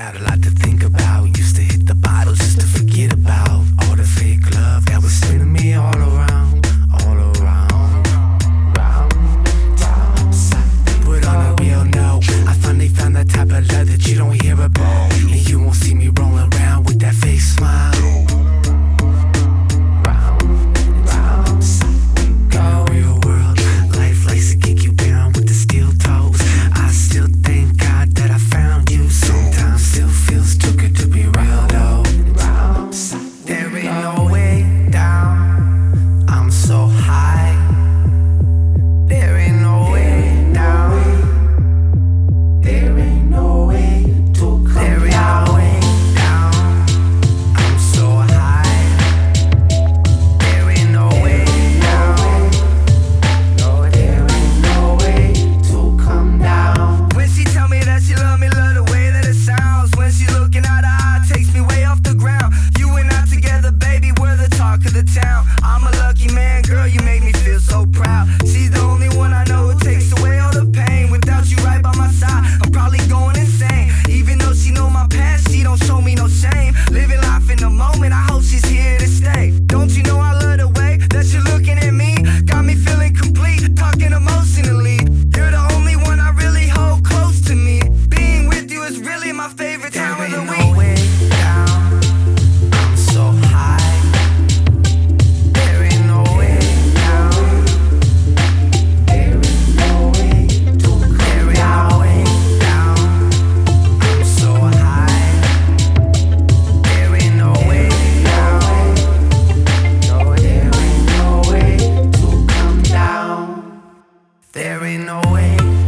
got a lot to think about. Used to hit the bottles just to forget about all the fake love that was spinning me all around, all around. Put on a real note. I finally found that type of love that you don't hear about. And you won't see me rolling around with that fake smile. There ain't no way.